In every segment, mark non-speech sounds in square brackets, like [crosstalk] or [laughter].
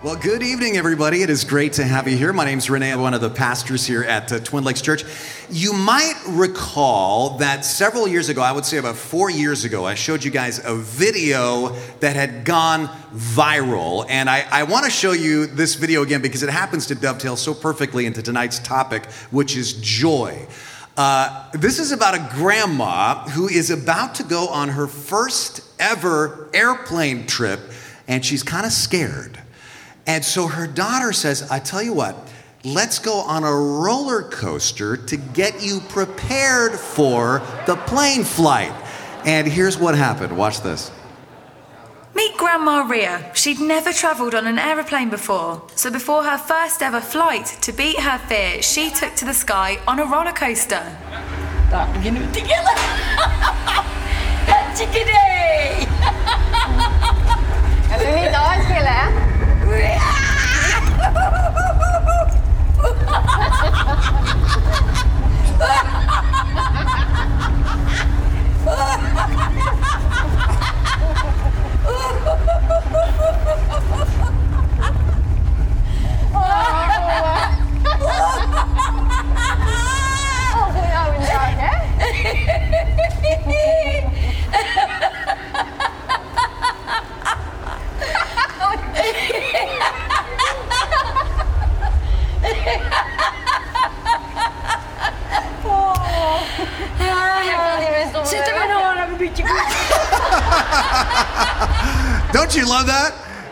Well, good evening, everybody. It is great to have you here. My name is René, I'm one of the pastors here at uh, Twin Lakes Church. You might recall that several years ago, I would say about four years ago, I showed you guys a video that had gone viral. And I, I want to show you this video again because it happens to dovetail so perfectly into tonight's topic, which is joy. Uh, this is about a grandma who is about to go on her first ever airplane trip, and she's kind of scared. And so her daughter says, I tell you what, let's go on a roller coaster to get you prepared for the plane flight. And here's what happened. Watch this. Meet Grandma Ria. She'd never travelled on an aeroplane before. So before her first ever flight, to beat her fear, she took to the sky on a roller coaster. Tak, begini tinggal. Cikidei. Ini oh.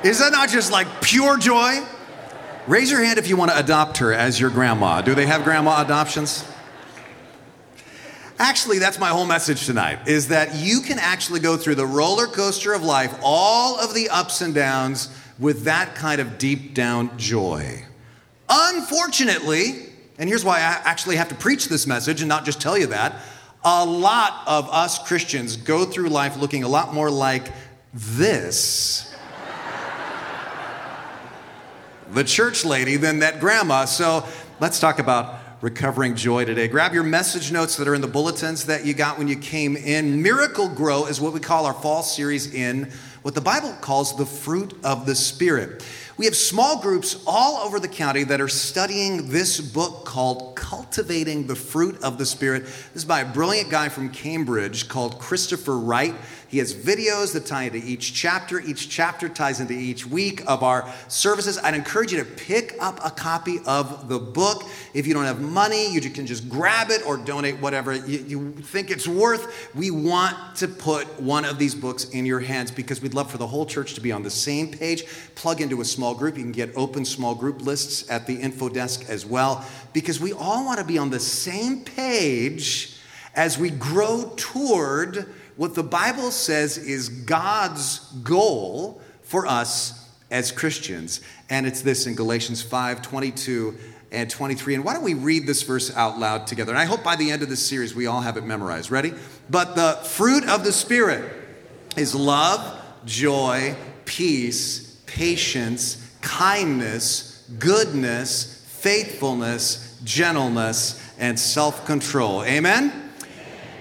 Is that not just like pure joy? Raise your hand if you want to adopt her as your grandma. Do they have grandma adoptions? Actually, that's my whole message tonight is that you can actually go through the roller coaster of life, all of the ups and downs, with that kind of deep down joy. Unfortunately, and here's why I actually have to preach this message and not just tell you that, a lot of us Christians go through life looking a lot more like this the church lady than that grandma. So let's talk about recovering joy today. Grab your message notes that are in the bulletins that you got when you came in. Miracle Grow is what we call our fall series in what the Bible calls the fruit of the Spirit. We have small groups all over the county that are studying this book called Cultivating the Fruit of the Spirit. This is by a brilliant guy from Cambridge called Christopher Wright. He has videos that tie into each chapter. Each chapter ties into each week of our services. I'd encourage you to pick up a copy of the book. If you don't have money, you can just grab it or donate whatever you, you think it's worth. We want to put one of these books in your hands because we'd love for the whole church to be on the same page. Plug into a small group. You can get open small group lists at the info desk as well because we all want to be on the same page as we grow toward what the Bible says is God's goal for us as Christians. And it's this in Galatians 5 22 and 23. And why don't we read this verse out loud together? And I hope by the end of this series we all have it memorized. Ready? But the fruit of the Spirit is love, joy, peace, patience, kindness, goodness, faithfulness, gentleness, and self control. Amen?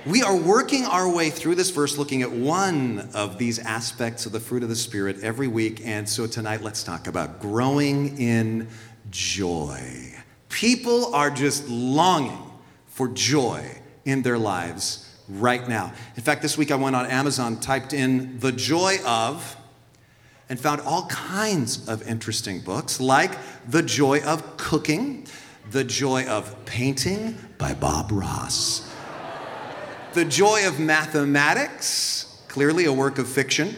We are working our way through this verse, looking at one of these aspects of the fruit of the Spirit every week. And so tonight, let's talk about growing in joy. People are just longing for joy in their lives right now. In fact, this week I went on Amazon, typed in the joy of, and found all kinds of interesting books, like The Joy of Cooking, The Joy of Painting by Bob Ross. The Joy of Mathematics, clearly a work of fiction.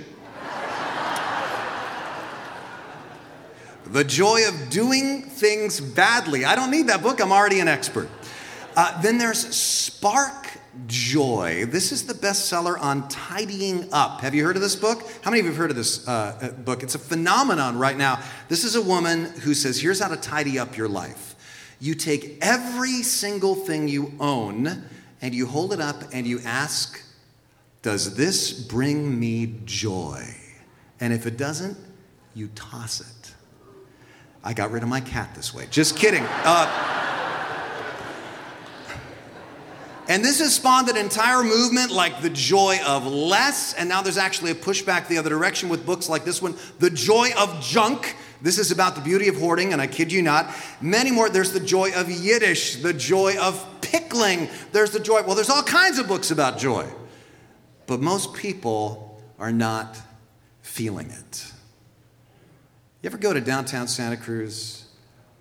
The Joy of Doing Things Badly. I don't need that book, I'm already an expert. Uh, then there's Spark Joy. This is the bestseller on tidying up. Have you heard of this book? How many of you have heard of this uh, book? It's a phenomenon right now. This is a woman who says, Here's how to tidy up your life. You take every single thing you own and you hold it up and you ask, Does this bring me joy? And if it doesn't, you toss it. I got rid of my cat this way. Just kidding. Uh, And this has spawned an entire movement like the joy of less. And now there's actually a pushback the other direction with books like this one, The Joy of Junk. This is about the beauty of hoarding, and I kid you not. Many more. There's the joy of Yiddish, the joy of pickling. There's the joy. Well, there's all kinds of books about joy. But most people are not feeling it. You ever go to downtown Santa Cruz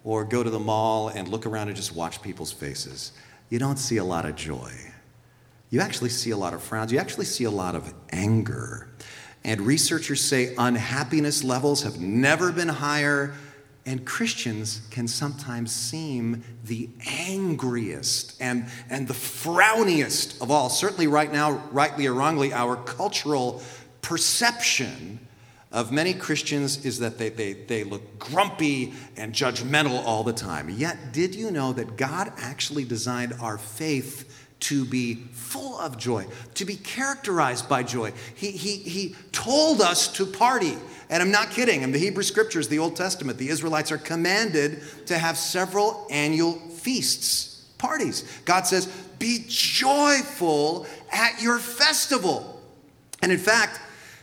or go to the mall and look around and just watch people's faces? You don't see a lot of joy. You actually see a lot of frowns. You actually see a lot of anger. And researchers say unhappiness levels have never been higher, and Christians can sometimes seem the angriest and, and the frowniest of all. Certainly, right now, rightly or wrongly, our cultural perception of many Christians is that they, they, they look grumpy and judgmental all the time. Yet, did you know that God actually designed our faith to be full of joy, to be characterized by joy. He, he, he told us to party. And I'm not kidding. In the Hebrew scriptures, the Old Testament, the Israelites are commanded to have several annual feasts, parties. God says, be joyful at your festival. And in fact,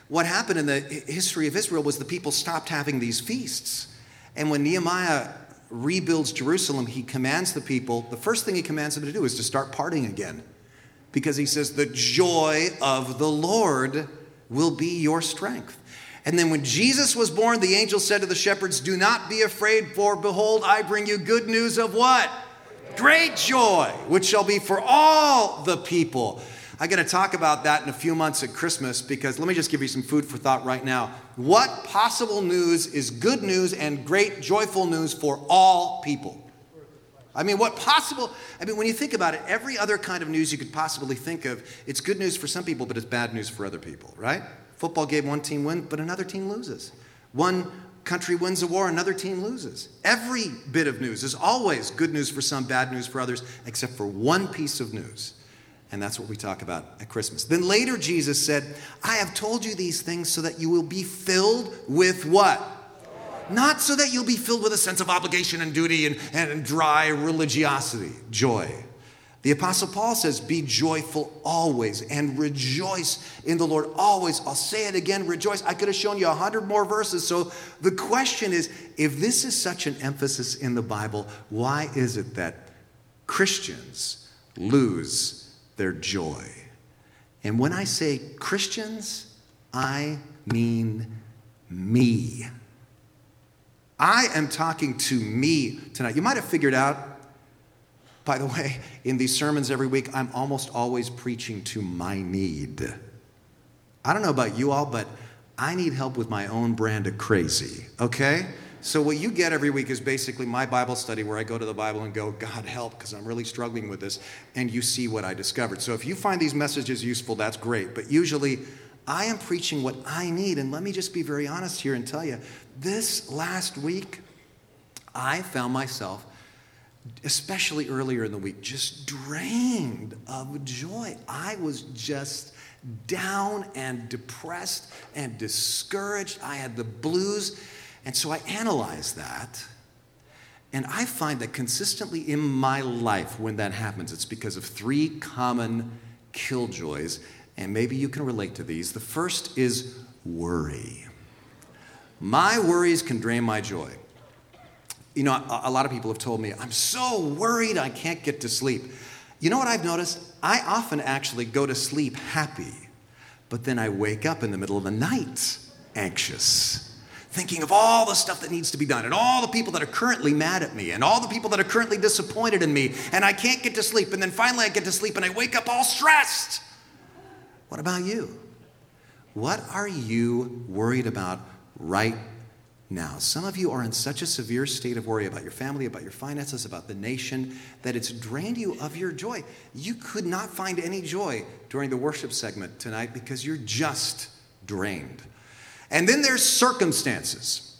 what happened in the history of Israel was the people stopped having these feasts. And when Nehemiah rebuilds Jerusalem, he commands the people, the first thing he commands them to do is to start partying again. Because he says, the joy of the Lord will be your strength. And then when Jesus was born, the angel said to the shepherds, Do not be afraid, for behold, I bring you good news of what? Great joy, which shall be for all the people. I'm going to talk about that in a few months at Christmas because let me just give you some food for thought right now. What possible news is good news and great joyful news for all people? I mean, what possible? I mean, when you think about it, every other kind of news you could possibly think of, it's good news for some people, but it's bad news for other people, right? Football game, one team wins, but another team loses. One country wins a war, another team loses. Every bit of news is always good news for some, bad news for others, except for one piece of news and that's what we talk about at Christmas. Then later, Jesus said, I have told you these things so that you will be filled with what? Not so that you'll be filled with a sense of obligation and duty and, and dry religiosity, joy. The Apostle Paul says, Be joyful always and rejoice in the Lord always. I'll say it again, rejoice. I could have shown you a hundred more verses. So the question is if this is such an emphasis in the Bible, why is it that Christians lose their joy. And when I say Christians, I mean me. I am talking to me tonight. You might have figured out, by the [laughs] way, in these sermons every week, I'm almost always preaching to my need. I don't know about you all, but I need help with my own brand of crazy, okay? So, what you get every week is basically my Bible study where I go to the Bible and go, God help, because I'm really struggling with this, and you see what I discovered. So, if you find these messages useful, that's great. But usually, I am preaching what I need. And let me just be very honest here and tell you this last week, I found myself, especially earlier in the week, just drained of joy. I was just down and depressed and discouraged. I had the blues. And so I analyze that. And I find that consistently in my life, when that happens, it's because of three common killjoys. And maybe you can relate to these. The first is worry. My worries can drain my joy. You know, a, lot of people have told me, I'm so worried I can't get to sleep. You know what I've noticed? I often actually go to sleep happy, but then I wake up in the middle of the night anxious thinking of all the stuff that needs to be done and all the people that are currently mad at me and all the people that are currently disappointed in me, and I can't get to sleep. And then finally I get to sleep and I wake up all stressed. What about you? What are you worried about right now? Some of you are in such a severe state of worry about your family, about your finances, about the nation, that it's drained you of your joy. You could not find any joy during the worship segment tonight because you're just drained. And then there's circumstances,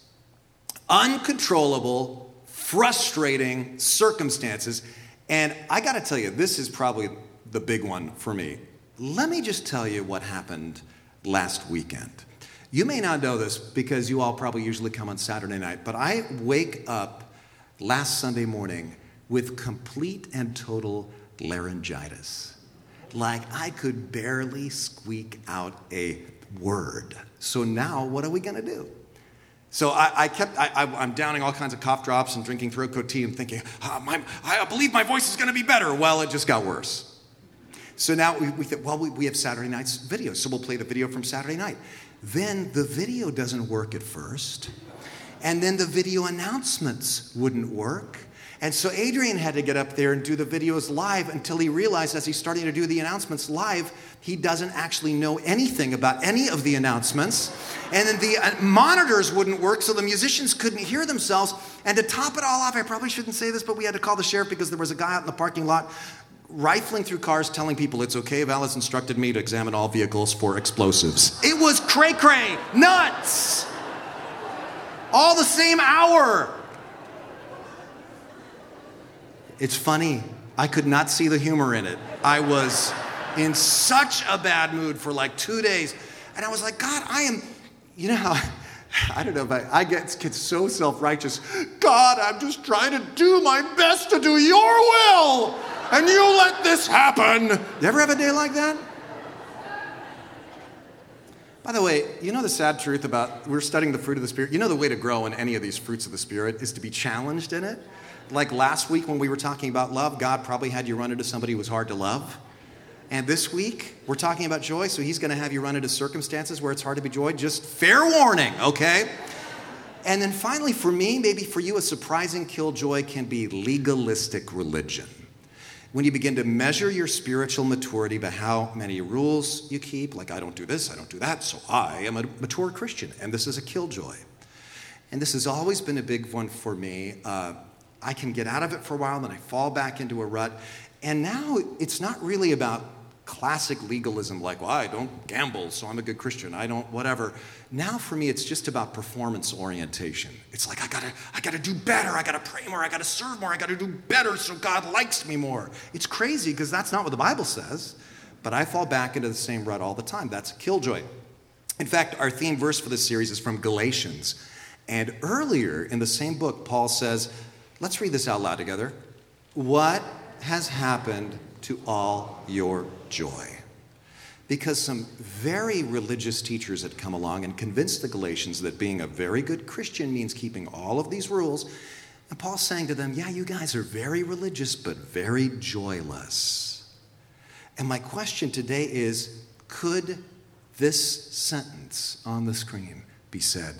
uncontrollable, frustrating circumstances. And I got to tell you, this is probably the big one for me. Let me just tell you what happened last weekend. You may not know this because you all probably usually come on Saturday night, but I wake up last Sunday morning with complete and total laryngitis. Like I could barely squeak out a word. So now what are we going to do? So I, I kept, I, am downing all kinds of cough drops and drinking throat coat tea and thinking, oh, my, I believe my voice is going to be better. Well, it just got worse. So now we, we thought, well, we, we have Saturday night's video, so we'll play the video from Saturday night. Then the video doesn't work at first, and then the video announcements wouldn't work. And so Adrian had to get up there and do the videos live until he realized as he's starting to do the announcements live, he doesn't actually know anything about any of the announcements. And then the uh, monitors wouldn't work, so the musicians couldn't hear themselves. And to top it all off, I probably shouldn't say this, but we had to call the sheriff because there was a guy out in the parking lot rifling through cars telling people it's okay. Val has instructed me to examine all vehicles for explosives. It was cray cray, nuts. All the same hour. It's funny. I could not see the humor in it. I was in such a bad mood for like two days. And I was like, God, I am, you know how, [laughs] I don't know if I, I get, get so self righteous. God, I'm just trying to do my best to do your will. And you let this happen. You ever have a day like that? By the way, you know the sad truth about we're studying the fruit of the Spirit? You know the way to grow in any of these fruits of the Spirit is to be challenged in it? Like last week when we were talking about love, God probably had you run into somebody who was hard to love. And this week, we're talking about joy, so he's going to have you run into circumstances where it's hard to be joy. Just fair warning, okay? And then finally, for me, maybe for you, a surprising killjoy can be legalistic religion. When you begin to measure your spiritual maturity by how many rules you keep, like I don't do this, I don't do that, so I am a mature Christian, and this is a killjoy. And this has always been a big one for me. Uh, I can get out of it for a while, then I fall back into a rut. And now it's not really about classic legalism like, well, I don't gamble, so I'm a good Christian. I don't whatever. Now for me, it's just about performance orientation. It's like I gotta, I gotta do better, I gotta pray more, I gotta serve more, I gotta do better so God likes me more. It's crazy because that's not what the Bible says. But I fall back into the same rut all the time. That's a killjoy. In fact, our theme verse for this series is from Galatians. And earlier in the same book, Paul says, Let's read this out loud together. What has happened to all your joy? Because some very religious teachers had come along and convinced the Galatians that being a very good Christian means keeping all of these rules. And Paul's saying to them, Yeah, you guys are very religious, but very joyless. And my question today is could this sentence on the screen be said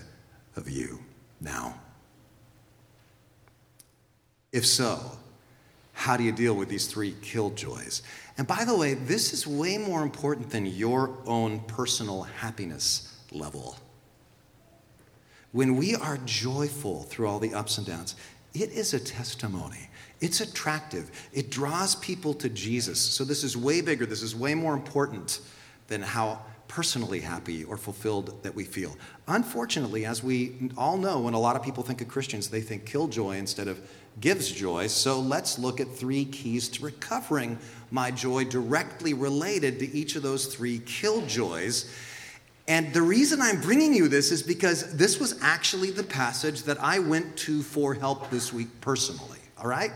of you now? If so, how do you deal with these three killjoys? And by the way, this is way more important than your own personal happiness level. When we are joyful through all the ups and downs, it is a testimony. It's attractive. It draws people to Jesus. So this is way bigger. This is way more important than how personally happy or fulfilled that we feel. Unfortunately, as we all know, when a lot of people think of Christians, they think killjoy instead of gives joy. So let's look at three keys to recovering my joy directly related to each of those three killjoys. And the reason I'm bringing you this is because this was actually the passage that I went to for help this week personally, all right?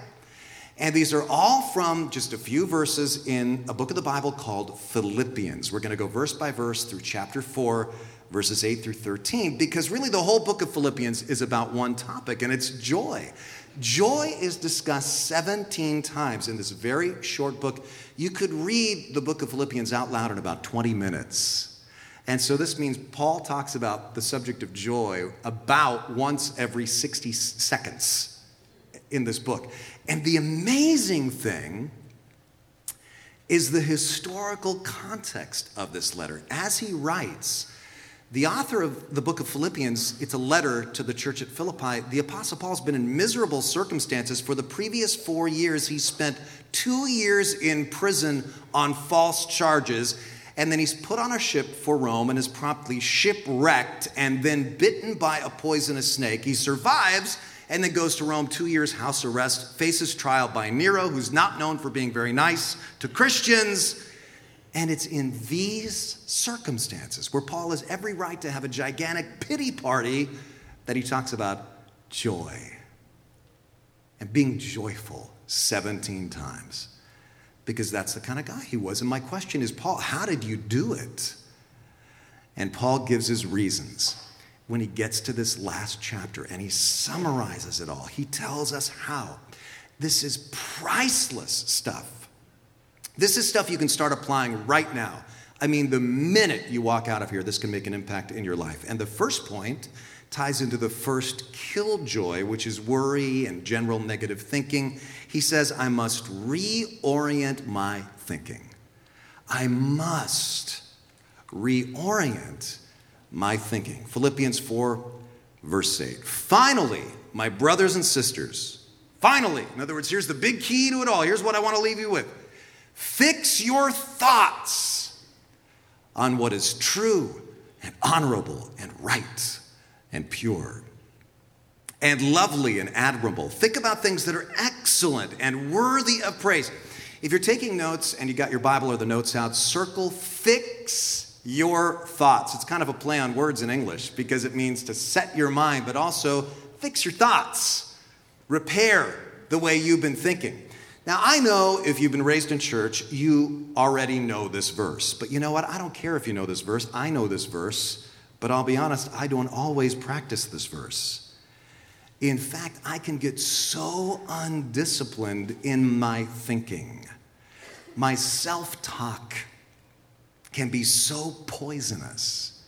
And these are all from just a few verses in a book of the Bible called Philippians. We're going to go verse by verse through chapter 4, verses 8 through 13, because really the whole book of Philippians is about one topic, and it's joy. Joy is discussed 17 times in this very short book. You could read the book of Philippians out loud in about 20 minutes. And so this means Paul talks about the subject of joy about once every 60 seconds in this book. And the amazing thing is the historical context of this letter. As he writes, the author of the book of Philippians, it's a letter to the church at Philippi. The Apostle Paul's been in miserable circumstances. For the previous four years, he spent two years in prison on false charges. And then he's put on a ship for Rome and is promptly shipwrecked and then bitten by a poisonous snake. He survives and then goes to Rome, two years house arrest, faces trial by Nero, who's not known for being very nice to Christians and it's in these circumstances where Paul has every right to have a gigantic pity party that he talks about joy and being joyful 17 times. because that's the kind of guy he was. And my question is, Paul, how did you do it? And Paul gives his reasons when he gets to this last chapter and he summarizes it all. He tells us how. This is priceless stuff. This is stuff you can start applying right now. I mean, the minute you walk out of here, this can make an impact in your life. And the first point ties into the first killjoy, which is worry and general negative thinking. He says, I must reorient my thinking. I must reorient my thinking. Philippians 4, verse 8. Finally, my brothers and sisters, finally, in other words, here's the big key to it all. Here's what I want to leave you with fix your thoughts on what is true and honorable and right and pure and lovely and admirable. Think about things that are excellent and worthy of praise. If you're taking notes and you got your Bible or the notes out, circle fix your thoughts. It's kind of a play on words in English because it means to set your mind, but also fix your thoughts, repair the way you've been thinking. Now, I know if you've been raised in church, you already know this verse. But you know what? I don't care if you know this verse. I know this verse. But I'll be honest, I don't always practice this verse. In fact, I can get so undisciplined in my thinking. My self talk can be so poisonous.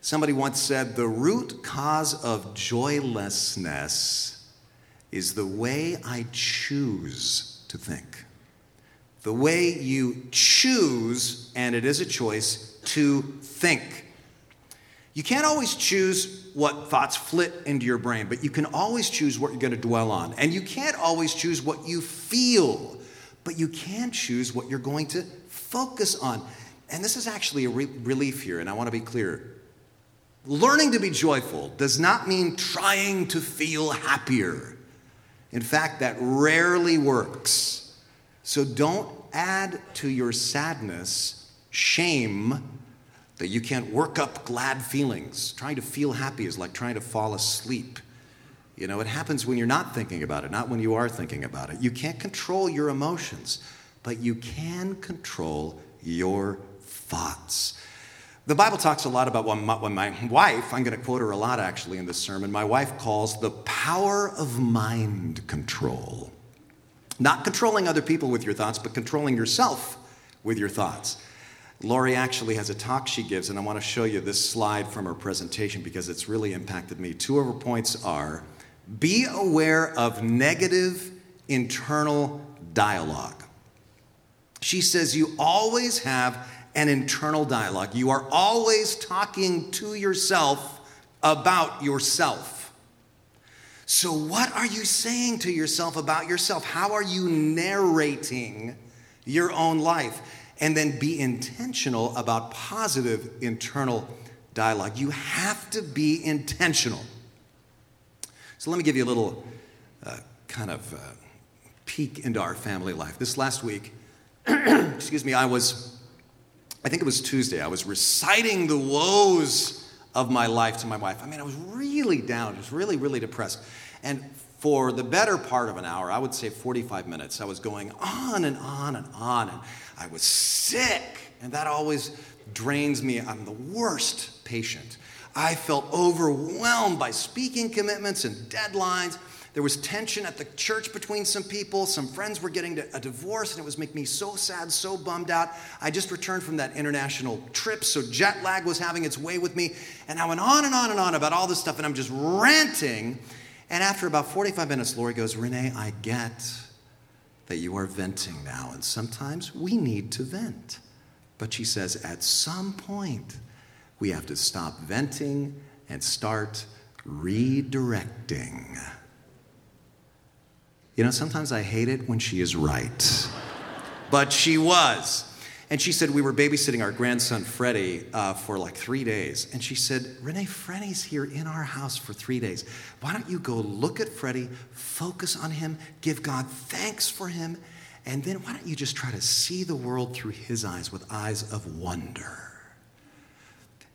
Somebody once said the root cause of joylessness is the way I choose to think. The way you choose, and it is a choice, to think. You can't always choose what thoughts flit into your brain, but you can always choose what you're going to dwell on. And you can't always choose what you feel, but you can choose what you're going to focus on. And this is actually a re- relief here, and I want to be clear. Learning to be joyful does not mean trying to feel happier. In fact, that rarely works. So don't add to your sadness shame that you can't work up glad feelings. Trying to feel happy is like trying to fall asleep. You know, it happens when you're not thinking about it, not when you are thinking about it. You can't control your emotions, but you can control your thoughts. The Bible talks a lot about what my, wife, I'm going to quote her a lot actually in this sermon, my wife calls the power of mind control. Not controlling other people with your thoughts, but controlling yourself with your thoughts. Lori actually has a talk she gives, and I want to show you this slide from her presentation because it's really impacted me. Two of her points are be aware of negative internal dialogue. She says you always have an internal dialogue, you are always talking to yourself about yourself. So, what are you saying to yourself about yourself? How are you narrating your own life? and then be intentional about positive internal dialogue. You have to be intentional. So let me give you a little uh, kind of uh, peek into our family life. This last week, [clears throat] excuse me, I was, I think it was Tuesday, I was reciting the woes of my life to my wife. I mean, I was really down, was really, really depressed. And for the better part of an hour, I would say 45 minutes, I was going on and on and on. And I was sick, and that always drains me. I'm the worst patient. I felt overwhelmed by speaking commitments and deadlines. There was tension at the church between some people. Some friends were getting a divorce, and it was making me so sad, so bummed out. I just returned from that international trip, so jet lag was having its way with me. And I went on and on and on about all this stuff, and I'm just ranting. And after about 45 minutes, Lori goes, René, I get that you are venting now, and sometimes we need to vent. But she says, at some point, we have to stop venting and start redirecting. You know, sometimes I hate it when she is right, but she was. And she said, We were babysitting our grandson Freddie uh, for like three days. And she said, René, Freddie's here in our house for three days. Why don't you go look at Freddie, focus on him, give God thanks for him, and then why don't you just try to see the world through his eyes with eyes of wonder?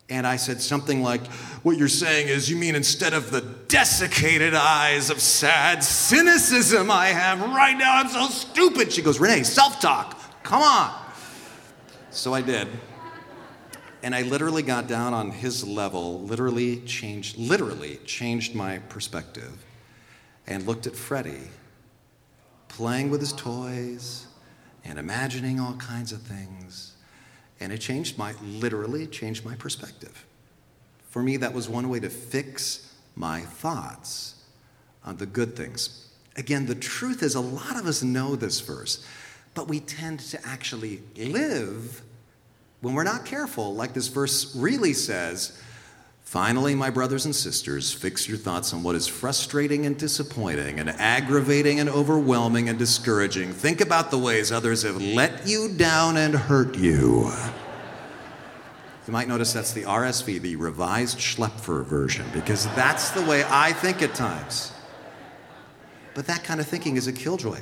And I said something like, What you're saying is, you mean instead of the desiccated eyes of sad cynicism I have right now, I'm so stupid. She goes, René, self talk Come on. So I did. And I literally got down on his level, literally changed, literally changed my perspective, and looked at Freddie playing with his toys and imagining all kinds of things. And it changed my, literally changed my perspective. For me, that was one way to fix my thoughts on the good things. Again, the truth is, a lot of us know this verse, but we tend to actually live when we're not careful, like this verse really says. Finally, my brothers and sisters, fix your thoughts on what is frustrating and disappointing and aggravating and overwhelming and discouraging. Think about the ways others have let you down and hurt you. You might notice that's the RSV, the Revised Schlaepfer version, because that's the way I think at times. But that kind of thinking is a killjoy.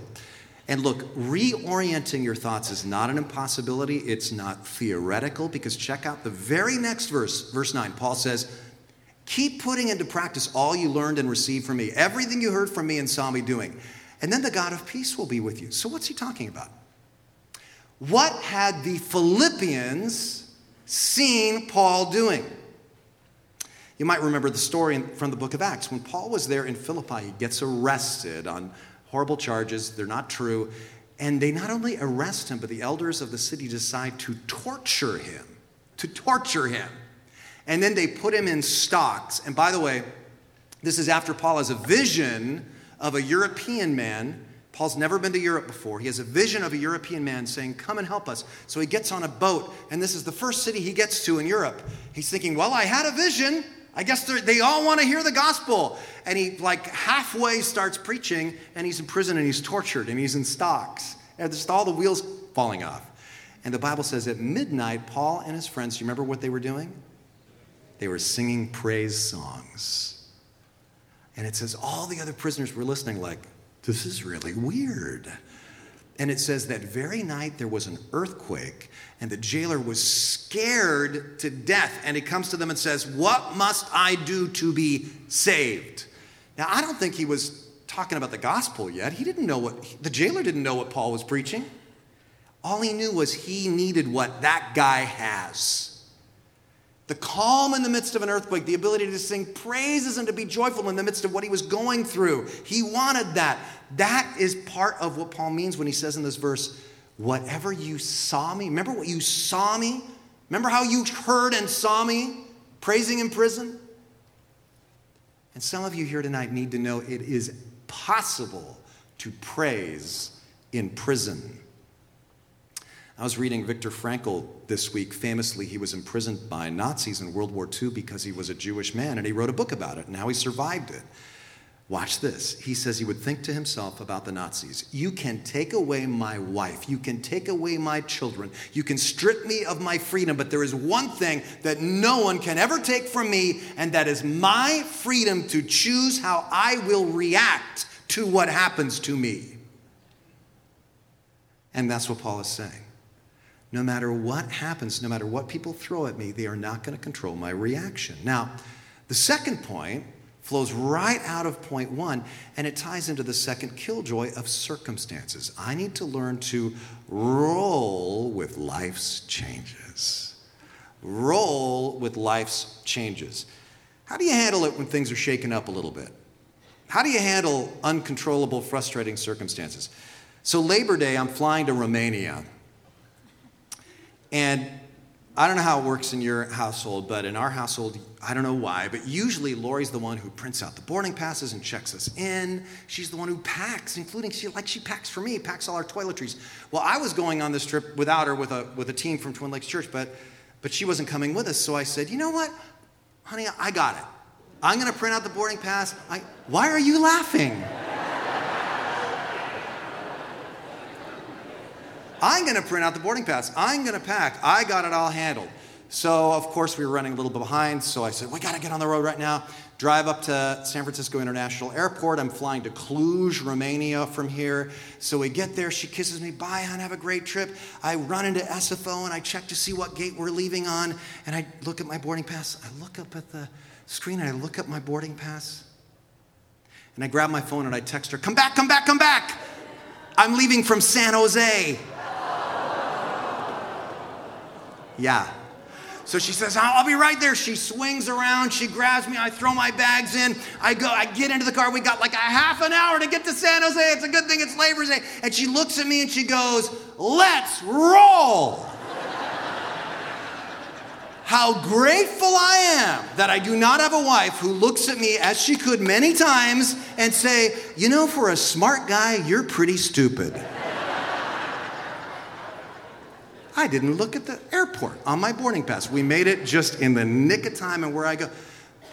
And look, reorienting your thoughts is not an impossibility. It's not theoretical because check out the very next verse, verse 9. Paul says, Keep putting into practice all you learned and received from me, everything you heard from me and saw me doing. And then the God of peace will be with you. So, what's he talking about? What had the Philippians seen Paul doing? You might remember the story from the book of Acts. When Paul was there in Philippi, he gets arrested on horrible charges. They're not true. And they not only arrest him, but the elders of the city decide to torture him. To torture him. And then they put him in stocks. And by the way, this is after Paul has a vision of a European man. Paul's never been to Europe before. He has a vision of a European man saying, Come and help us. So he gets on a boat, and this is the first city he gets to in Europe. He's thinking, Well, I had a vision. I guess they all want to hear the gospel. And he, like, halfway starts preaching, and he's in prison and he's tortured and he's in stocks. And just all the wheels falling off. And the Bible says at midnight, Paul and his friends, you remember what they were doing? They were singing praise songs. And it says all the other prisoners were listening, like, this is really weird. And it says that very night there was an earthquake, and the jailer was scared to death. And he comes to them and says, What must I do to be saved? Now, I don't think he was talking about the gospel yet. He didn't know what, the jailer didn't know what Paul was preaching. All he knew was he needed what that guy has the calm in the midst of an earthquake, the ability to sing praises and to be joyful in the midst of what he was going through. He wanted that. That is part of what Paul means when he says in this verse, Whatever you saw me, remember what you saw me? Remember how you heard and saw me praising in prison? And some of you here tonight need to know it is possible to praise in prison. I was reading Viktor Frankl this week. Famously, he was imprisoned by Nazis in World War II because he was a Jewish man, and he wrote a book about it and how he survived it. Watch this. He says he would think to himself about the Nazis You can take away my wife. You can take away my children. You can strip me of my freedom. But there is one thing that no one can ever take from me, and that is my freedom to choose how I will react to what happens to me. And that's what Paul is saying. No matter what happens, no matter what people throw at me, they are not going to control my reaction. Now, the second point flows right out of point one, and it ties into the second killjoy of circumstances. I need to learn to roll with life's changes. Roll with life's changes. How do you handle it when things are shaken up a little bit? How do you handle uncontrollable, frustrating circumstances? So, Labor Day, I'm flying to Romania. And I don't know how it works in your household, but in our household, I don't know why, but usually Lori's the one who prints out the boarding passes and checks us in. She's the one who packs, including she like she packs for me, packs all our toiletries. Well, I was going on this trip without her with a with a team from Twin Lakes Church, but but she wasn't coming with us, so I said, you know what, honey, I got it. I'm going to print out the boarding pass. I, why are you laughing? I'm going to print out the boarding pass. I'm going to pack. I got it all handled. So, of course, we were running a little bit behind. So I said, We got to get on the road right now. Drive up to San Francisco International Airport. I'm flying to Cluj, Romania from here. So we get there. She kisses me. Bye, hon. Have a great trip. I run into SFO and I check to see what gate we're leaving on. And I look at my boarding pass. I look up at the screen and I look up my boarding pass. And I grab my phone and I text her, Come back, come back, come back. I'm leaving from San Jose. Yeah. So she says, I'll, be right there. She swings around, she grabs me, I throw my bags in, I go, I get into the car. We got like a half an hour to get to San Jose. It's a good thing it's Labor Day. And she looks at me and she goes, Let's roll. How grateful I am that I do not have a wife who looks at me as she could many times and say, You know, for a smart guy, you're pretty stupid. I didn't look at the airport on my boarding pass. We made it just in the nick of time and where I go.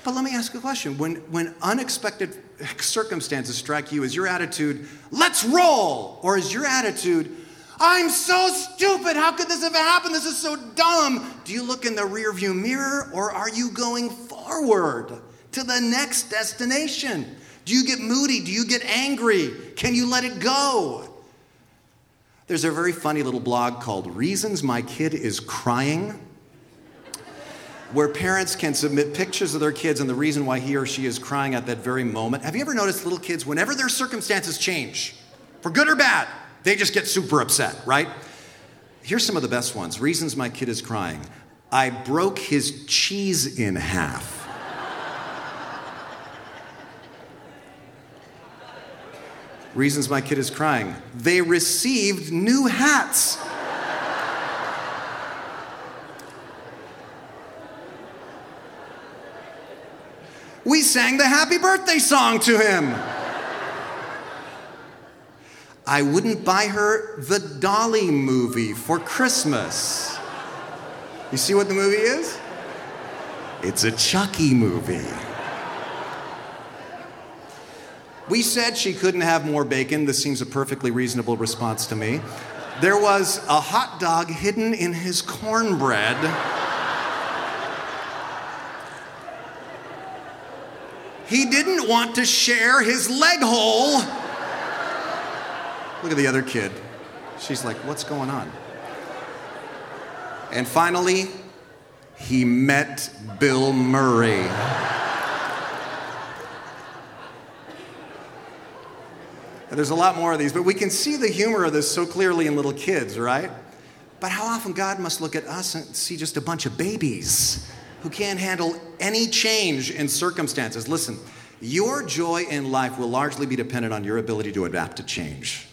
But let me ask you a question. When, when unexpected circumstances strike you, is your attitude, let's roll? Or is your attitude, I'm so stupid. How could this ever happen? This is so dumb. Do you look in the rearview mirror or are you going forward to the next destination? Do you get moody? Do you get angry? Can you let it go? There's a very funny little blog called Reasons My Kid is Crying, where parents can submit pictures of their kids and the reason why he or she is crying at that very moment. Have you ever noticed little kids, whenever their circumstances change, for good or bad, they just get super upset, right? Here's some of the best ones. Reasons my kid is crying. I broke his cheese in half. Reasons my kid is crying. They received new hats. We sang the happy birthday song to him. I wouldn't buy her the Dolly movie for Christmas. You see what the movie is? It's a Chucky movie. We said she couldn't have more bacon. This seems a perfectly reasonable response to me. There was a hot dog hidden in his cornbread. He didn't want to share his leg hole. Look at the other kid. She's like, What's going on? And finally, he met Bill Murray. And there's a lot more of these, but we can see the humor of this so clearly in little kids, right? But how often God must look at us and see just a bunch of babies who can't handle any change in circumstances. Listen, your joy in life will largely be dependent on your ability to adapt to change.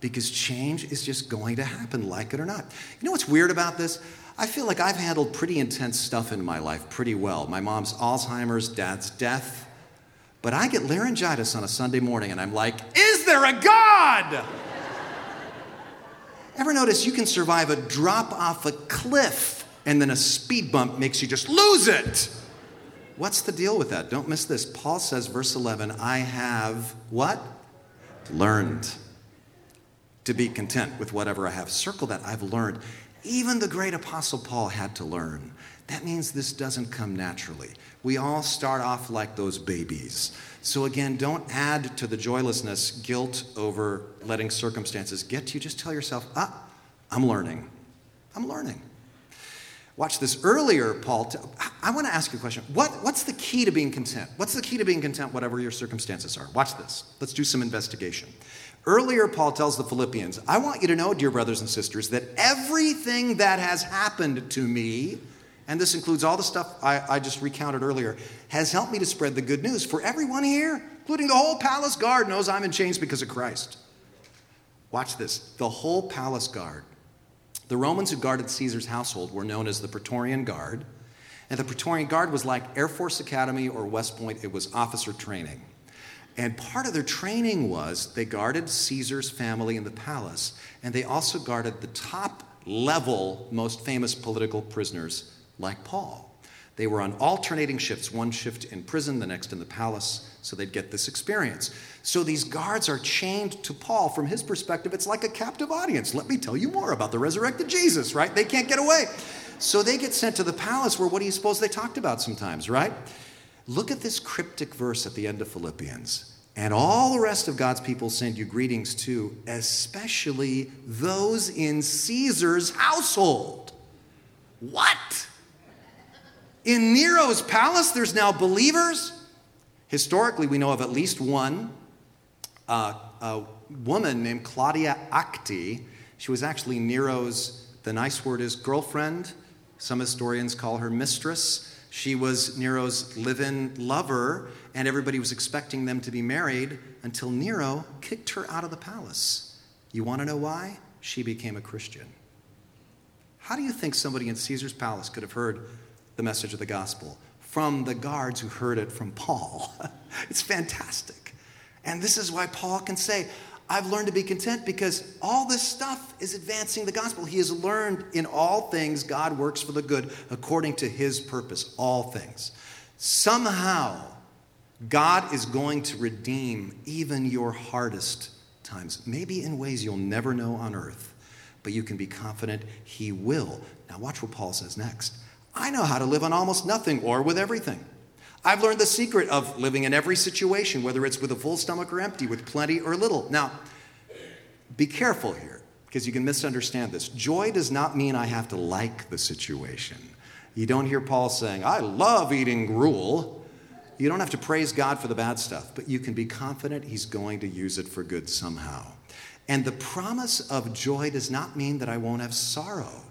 Because change is just going to happen, like it or not. You know what's weird about this? I feel like I've handled pretty intense stuff in my life pretty well. My mom's Alzheimer's, dad's death, but I get laryngitis on a Sunday morning and I'm like, is there a God? Ever notice you can survive a drop off a cliff and then a speed bump makes you just lose it? What's the deal with that? Don't miss this. Paul says, verse 11, I have what? Learned to be content with whatever I have. Circle that. I've learned. Even the great apostle Paul had to learn. That means this doesn't come naturally. We all start off like those babies. So, again, don't add to the joylessness guilt over letting circumstances get to you. Just tell yourself, ah, I'm learning. I'm learning. Watch this. Earlier, Paul, t- I want to ask you a question. What, what's the key to being content? What's the key to being content, whatever your circumstances are? Watch this. Let's do some investigation. Earlier, Paul tells the Philippians, I want you to know, dear brothers and sisters, that everything that has happened to me, and this includes all the stuff I, I, just recounted earlier, has helped me to spread the good news. For everyone here, including the whole palace guard, knows I'm in chains because of Christ. Watch this the whole palace guard. The Romans who guarded Caesar's household were known as the Praetorian Guard. And the Praetorian Guard was like Air Force Academy or West Point, it was officer training. And part of their training was they guarded Caesar's family in the palace, and they also guarded the top level, most famous political prisoners like Paul. They were on alternating shifts, one shift in prison, the next in the palace, so they'd get this experience. So these guards are chained to Paul. From his perspective, it's like a captive audience. Let me tell you more about the resurrected Jesus, right? They can't get away. So they get sent to the palace where what do you suppose they talked about sometimes, right? Look at this cryptic verse at the end of Philippians. And all the rest of God's people send you greetings too, especially those in Caesar's household. What? In Nero's palace, there's now believers. Historically, we know of at least one uh, a woman named Claudia Acte. She was actually Nero's, the nice word is girlfriend. Some historians call her mistress. She was Nero's live in lover, and everybody was expecting them to be married until Nero kicked her out of the palace. You want to know why? She became a Christian. How do you think somebody in Caesar's palace could have heard the message of the gospel? From the guards who heard it from Paul. [laughs] it's fantastic. And this is why Paul can say, I've learned to be content because all this stuff is advancing the gospel. He has learned in all things God works for the good according to his purpose, all things. Somehow, God is going to redeem even your hardest times, maybe in ways you'll never know on earth, but you can be confident he will. Now, watch what Paul says next. I know how to live on almost nothing or with everything. I've learned the secret of living in every situation, whether it's with a full stomach or empty, with plenty or little. Now, be careful here, because you can misunderstand this. Joy does not mean I have to like the situation. You don't hear Paul saying, I love eating gruel. You don't have to praise God for the bad stuff, but you can be confident He's going to use it for good somehow. And the promise of joy does not mean that I won't have sorrow.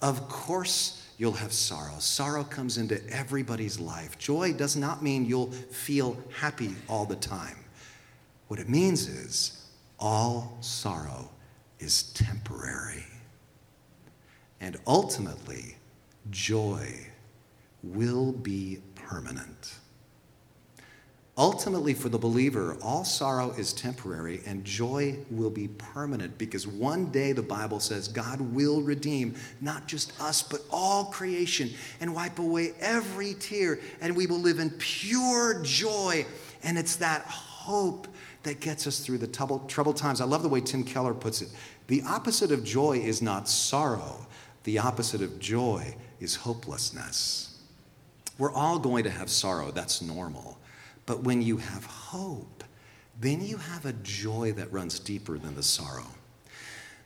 Of course, you'll have sorrow. Sorrow comes into everybody's life. Joy does not mean you'll feel happy all the time. What it means is all sorrow is temporary. And ultimately, joy will be permanent. Ultimately, for the believer, all sorrow is temporary and joy will be permanent because one day the Bible says God will redeem not just us, but all creation and wipe away every tear, and we will live in pure joy. And it's that hope that gets us through the troubled times. I love the way Tim Keller puts it. The opposite of joy is not sorrow, the opposite of joy is hopelessness. We're all going to have sorrow, that's normal. But when you have hope, then you have a joy that runs deeper than the sorrow.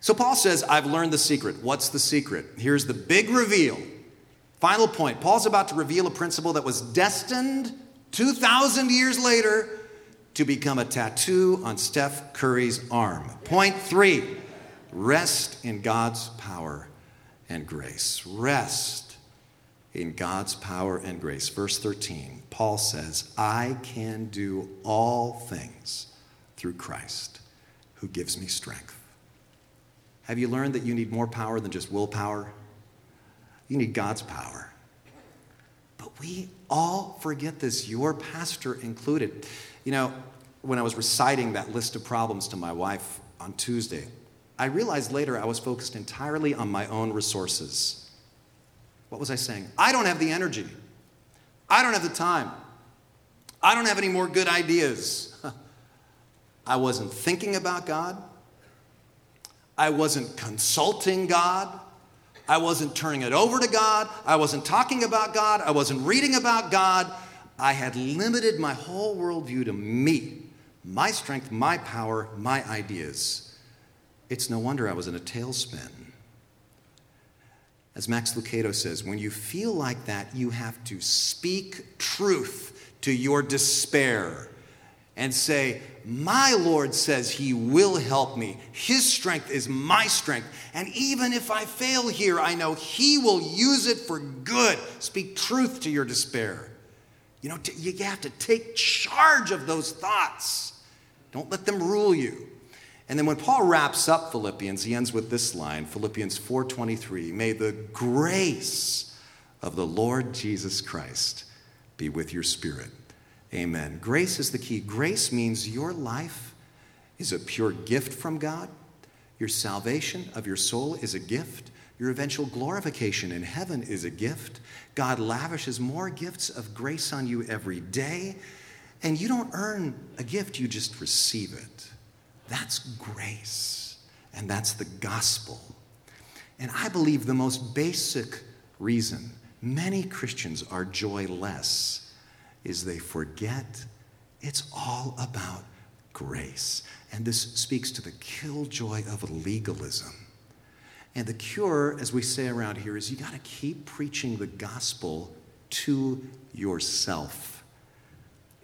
So Paul says, I've learned the secret. What's the secret? Here's the big reveal. Final point. Paul's about to reveal a principle that was destined 2,000 years later to become a tattoo on Steph Curry's arm. Point three rest in God's power and grace. Rest in God's power and grace. Verse 13, Paul says, I can do all things through Christ who gives me strength. Have you learned that you need more power than just willpower? You need God's power. But we all forget this, your pastor included. You know, when I was reciting that list of problems to my wife on Tuesday, I realized later I was focused entirely on my own resources. What was I saying? I don't have the energy. I don't have the time. I don't have any more good ideas. [laughs] I wasn't thinking about God. I wasn't consulting God. I wasn't turning it over to God. I wasn't talking about God. I wasn't reading about God. I had limited my whole worldview to me, my strength, my power, my ideas. It's no wonder I was in a tailspin. As Max Lucado says, when you feel like that, you have to speak truth to your despair and say, My Lord says He will help me. His strength is my strength. And even if I fail here, I know He will use it for good. Speak truth to your despair. You know, you have to take charge of those thoughts. Don't let them rule you. And then when Paul wraps up Philippians, he ends with this line, Philippians 4:23, "May the grace of the Lord Jesus Christ be with your spirit." Amen. Grace is the key. Grace means your life is a pure gift from God. Your salvation of your soul is a gift. Your eventual glorification in heaven is a gift. God lavishes more gifts of grace on you every day. And you don't earn a gift, you just receive it. That's grace, and that's the gospel. And I believe the most basic reason many Christians are joyless is they forget it's all about grace. And this speaks to the killjoy of legalism. And the cure, as we say around here, is you got to keep preaching the gospel to yourself,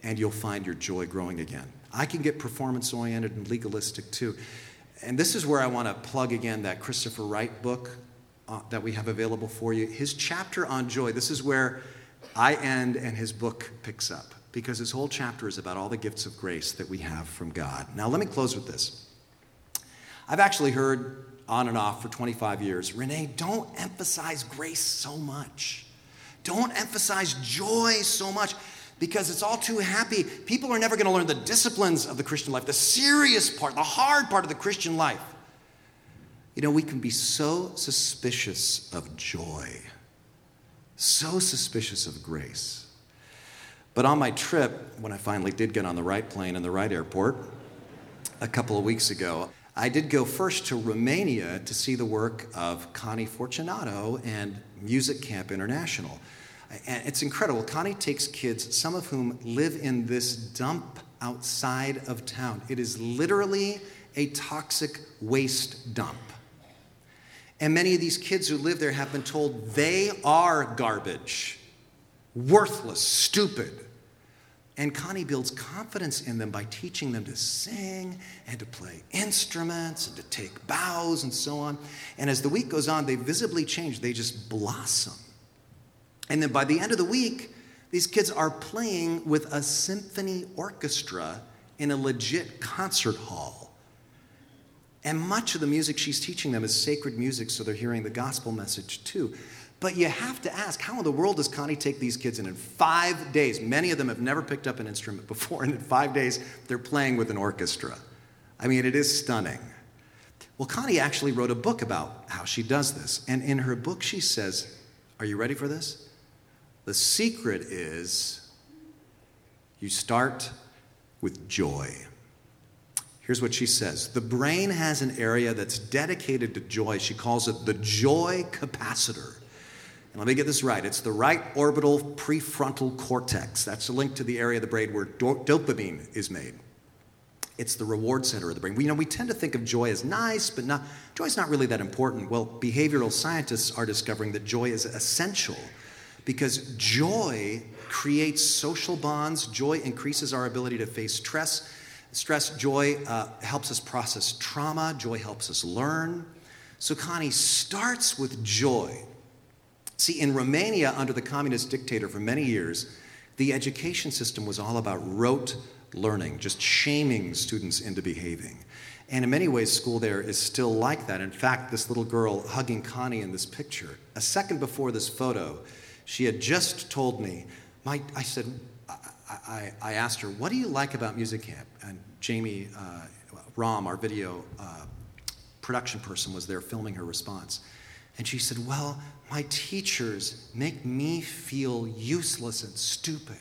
and you'll find your joy growing again. I can get performance oriented and legalistic too. And this is where I want to plug again that Christopher Wright book uh, that we have available for you. His chapter on joy, this is where I end and his book picks up because his whole chapter is about all the gifts of grace that we have from God. Now, let me close with this. I've actually heard on and off for 25 years René, don't emphasize grace so much. Don't emphasize joy so much because it's all too happy. People are never going to learn the disciplines of the Christian life, the serious part, the hard part of the Christian life. You know, we can be so suspicious of joy, so suspicious of grace. But on my trip, when I finally did get on the right plane in the right airport a couple of weeks ago, I did go first to Romania to see the work of Connie Fortunato and Music Camp International. And it's incredible. Connie takes kids, some of whom live in this dump outside of town. It is literally a toxic waste dump. And many of these kids who live there have been told they are garbage, worthless, stupid. And Connie builds confidence in them by teaching them to sing and to play instruments and to take bows and so on. And as the week goes on, they visibly change, they just blossom. And then by the end of the week, these kids are playing with a symphony orchestra in a legit concert hall. And much of the music she's teaching them is sacred music, so they're hearing the gospel message too. But you have to ask, how in the world does Connie take these kids and in five days, many of them have never picked up an instrument before, [laughs] and in five days, they're playing with an orchestra? I mean, it is stunning. Well, Connie actually wrote a book about how she does this. And in her book, she says, Are you ready for this? The secret is you start with joy. Here's what she says The brain has an area that's dedicated to joy. She calls it the joy capacitor. And let me get this right it's the right orbital prefrontal cortex. That's a link to the area of the brain where do- dopamine is made. It's the reward center of the brain. We, you know, we tend to think of joy as nice, but not, joy is not really that important. Well, behavioral scientists are discovering that joy is essential because joy creates social bonds, joy increases our ability to face stress. Stress, joy uh, helps us process trauma, joy helps us learn. So Connie starts with joy. See, in Romania, under the communist dictator for many years, the education system was all about rote learning, just shaming students into behaving. And in many ways, school there is still like that. In fact, this little girl hugging Connie in this picture, a second before this photo, she had just told me, my, I said, I, I, I asked her, what do you like about music camp? And Jamie uh, Rom, our video uh, production person, was there filming her response. And she said, Well, my teachers make me feel useless and stupid.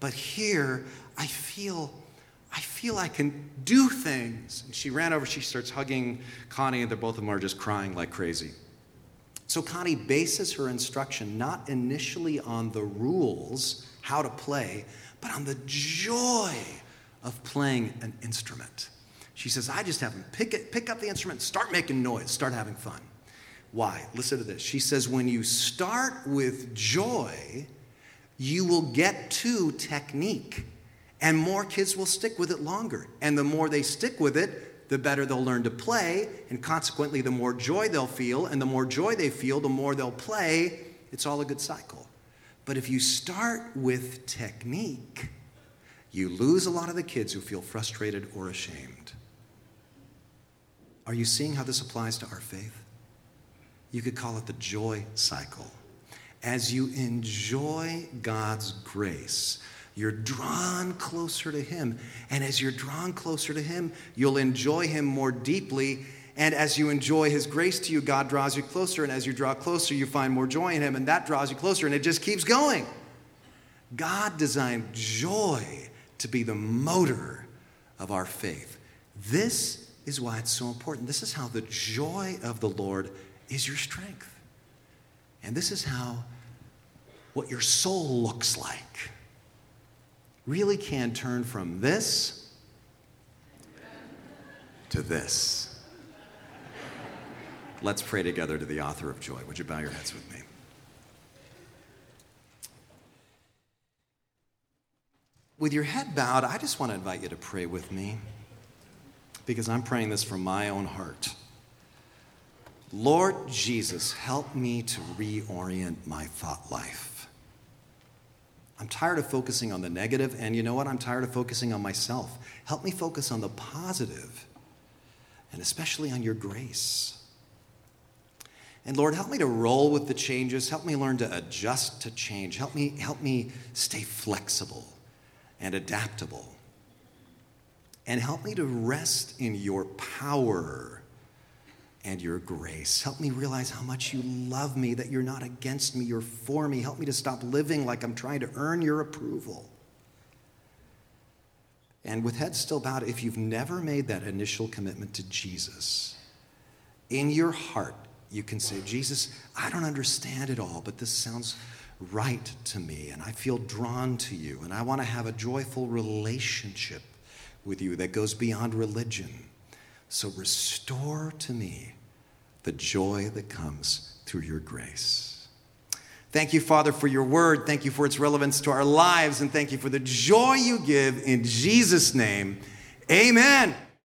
But here, I feel, I feel I can do things. And she ran over, she starts hugging Connie, and they're both of them are just crying like crazy. So Connie bases her instruction not initially on the rules, how to play, but on the joy of playing an instrument. She says, I just have them pick, it, pick up the instrument, start making noise, start having fun. Why? Listen to this. She says, when you start with joy, you will get to technique, and more kids will stick with it longer. And the more they stick with it, the better they'll learn to play, and consequently, the more joy they'll feel, and the more joy they feel, the more they'll play. It's all a good cycle. But if you start with technique, you lose a lot of the kids who feel frustrated or ashamed. Are you seeing how this applies to our faith? You could call it the joy cycle. As you enjoy God's grace, you're drawn closer to Him. And as you're drawn closer to Him, you'll enjoy Him more deeply. And as you enjoy His grace to you, God draws you closer. And as you draw closer, you find more joy in Him. And that draws you closer. And it just keeps going. God designed joy to be the motor of our faith. This is why it's so important. This is how the joy of the Lord is your strength. And this is how what your soul looks like really can turn from this to this. Let's pray together to the author of joy. Would you bow your heads with me? With your head bowed, I just want to invite you to pray with me because I'm praying this from my own heart. Lord Jesus, help me to reorient my thought life. I'm tired of focusing on the negative, and you know what? I'm tired of focusing on myself. Help me focus on the positive, and especially on your grace. And Lord, help me to roll with the changes. Help me learn to adjust to change. Help me, help me stay flexible and adaptable. And help me to rest in your power and your grace. Help me realize how much you love me, that you're not against me, you're for me. Help me to stop living like I'm trying to earn your approval. And with heads still bowed, if you've never made that initial commitment to Jesus, in your heart, you can say, Jesus, I don't understand it all, but this sounds right to me, and I feel drawn to you, and I want to have a joyful relationship with you that goes beyond religion. So restore to me the joy that comes through your grace. Thank you, Father, for your word. Thank you for its relevance to our lives. And thank you for the joy you give in Jesus' name. Amen.